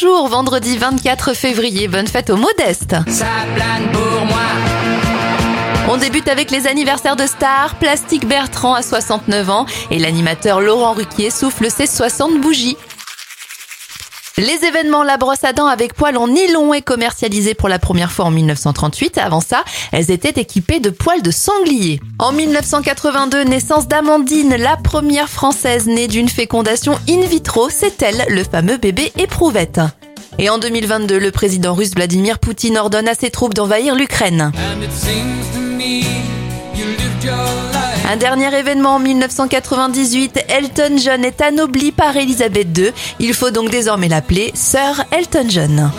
Bonjour, vendredi 24 février, bonne fête aux modestes. Ça plane pour moi. On débute avec les anniversaires de stars. Plastique Bertrand à 69 ans et l'animateur Laurent Ruquier souffle ses 60 bougies. Les événements, la brosse à dents avec poils en nylon est commercialisée pour la première fois en 1938. Avant ça, elles étaient équipées de poils de sanglier. En 1982, naissance d'Amandine, la première française née d'une fécondation in vitro. C'est elle, le fameux bébé éprouvette. Et en 2022, le président russe Vladimir Poutine ordonne à ses troupes d'envahir l'Ukraine. Un dernier événement en 1998, Elton John est anobli par Elisabeth II. Il faut donc désormais l'appeler Sir Elton John.